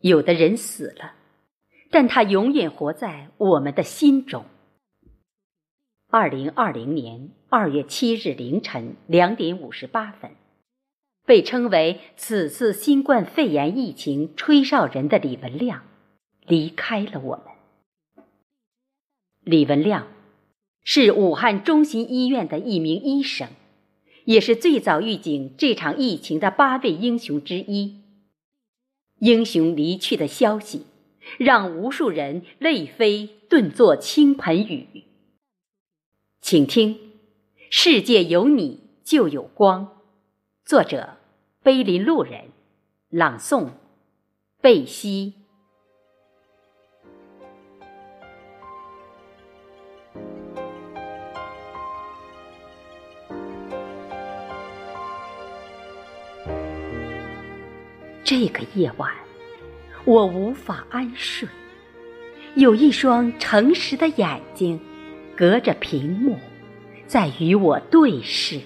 有的人死了，但他永远活在我们的心中。二零二零年二月七日凌晨两点五十八分，被称为此次新冠肺炎疫情吹哨人的李文亮离开了我们。李文亮是武汉中心医院的一名医生，也是最早预警这场疫情的八位英雄之一。英雄离去的消息，让无数人泪飞顿作倾盆雨。请听，《世界有你就有光》，作者：碑林路人，朗诵：贝西。这个夜晚，我无法安睡。有一双诚实的眼睛，隔着屏幕，在与我对视。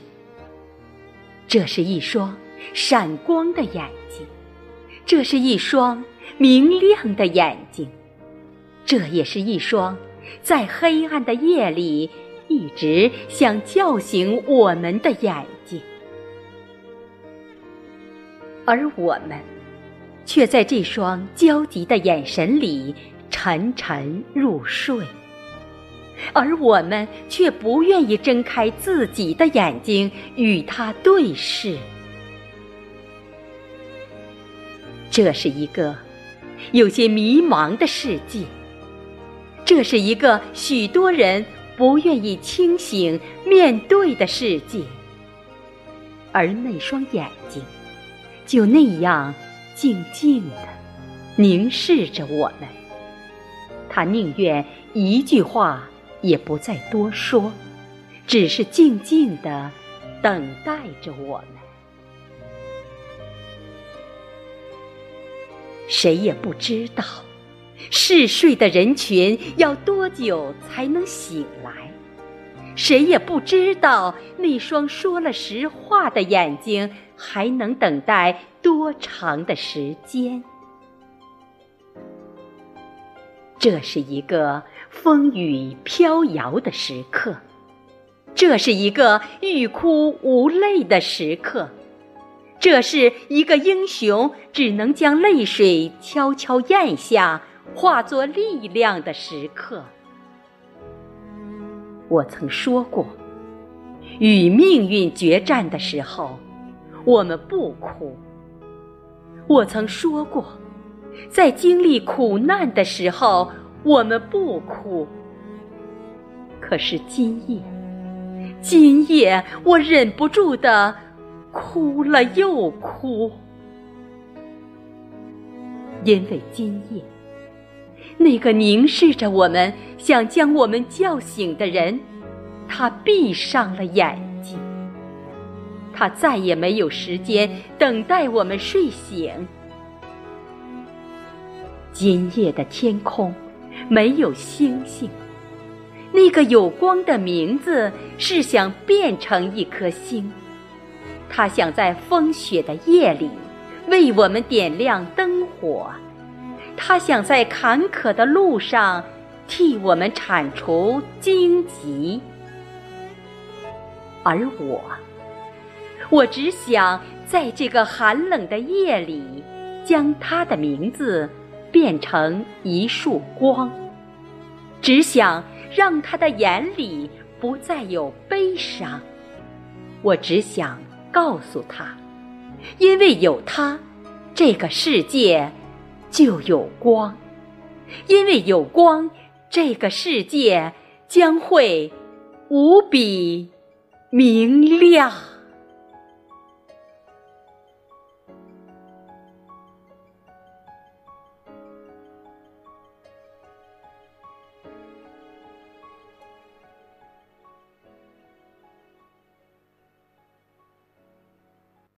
这是一双闪光的眼睛，这是一双明亮的眼睛，这也是一双在黑暗的夜里一直想叫醒我们的眼睛。而我们，却在这双焦急的眼神里沉沉入睡；而我们却不愿意睁开自己的眼睛与他对视。这是一个有些迷茫的世界，这是一个许多人不愿意清醒面对的世界，而那双眼睛。就那样静静的凝视着我们，他宁愿一句话也不再多说，只是静静的等待着我们。谁也不知道嗜睡的人群要多久才能醒来，谁也不知道那双说了实话的眼睛。还能等待多长的时间？这是一个风雨飘摇的时刻，这是一个欲哭无泪的时刻，这是一个英雄只能将泪水悄悄咽下，化作力量的时刻。我曾说过，与命运决战的时候。我们不哭。我曾说过，在经历苦难的时候，我们不哭。可是今夜，今夜我忍不住的哭了又哭，因为今夜，那个凝视着我们、想将我们叫醒的人，他闭上了眼。他再也没有时间等待我们睡醒。今夜的天空没有星星，那个有光的名字是想变成一颗星，他想在风雪的夜里为我们点亮灯火，他想在坎坷的路上替我们铲除荆棘，而我。我只想在这个寒冷的夜里，将他的名字变成一束光，只想让他的眼里不再有悲伤。我只想告诉他，因为有他，这个世界就有光；因为有光，这个世界将会无比明亮。